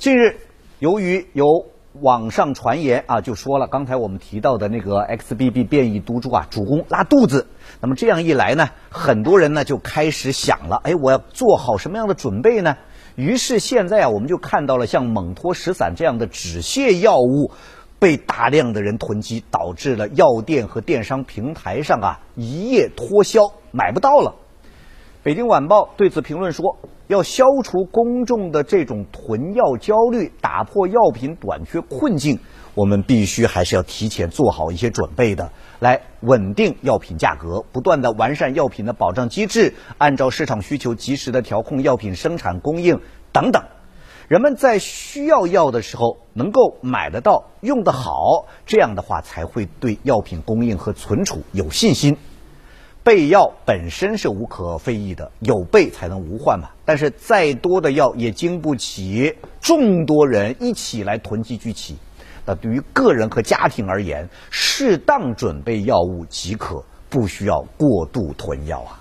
近日，由于有网上传言啊，就说了刚才我们提到的那个 XBB 变异毒株啊，主攻拉肚子。那么这样一来呢，很多人呢就开始想了，哎，我要做好什么样的准备呢？于是现在啊，我们就看到了像蒙脱石散这样的止泻药物被大量的人囤积，导致了药店和电商平台上啊一夜脱销，买不到了。北京晚报对此评论说：“要消除公众的这种囤药焦虑，打破药品短缺困境，我们必须还是要提前做好一些准备的，来稳定药品价格，不断的完善药品的保障机制，按照市场需求及时的调控药品生产供应等等。人们在需要药的时候能够买得到、用得好，这样的话才会对药品供应和存储有信心。”备药本身是无可非议的，有备才能无患嘛。但是再多的药也经不起众多人一起来囤积聚齐。那对于个人和家庭而言，适当准备药物即可，不需要过度囤药啊。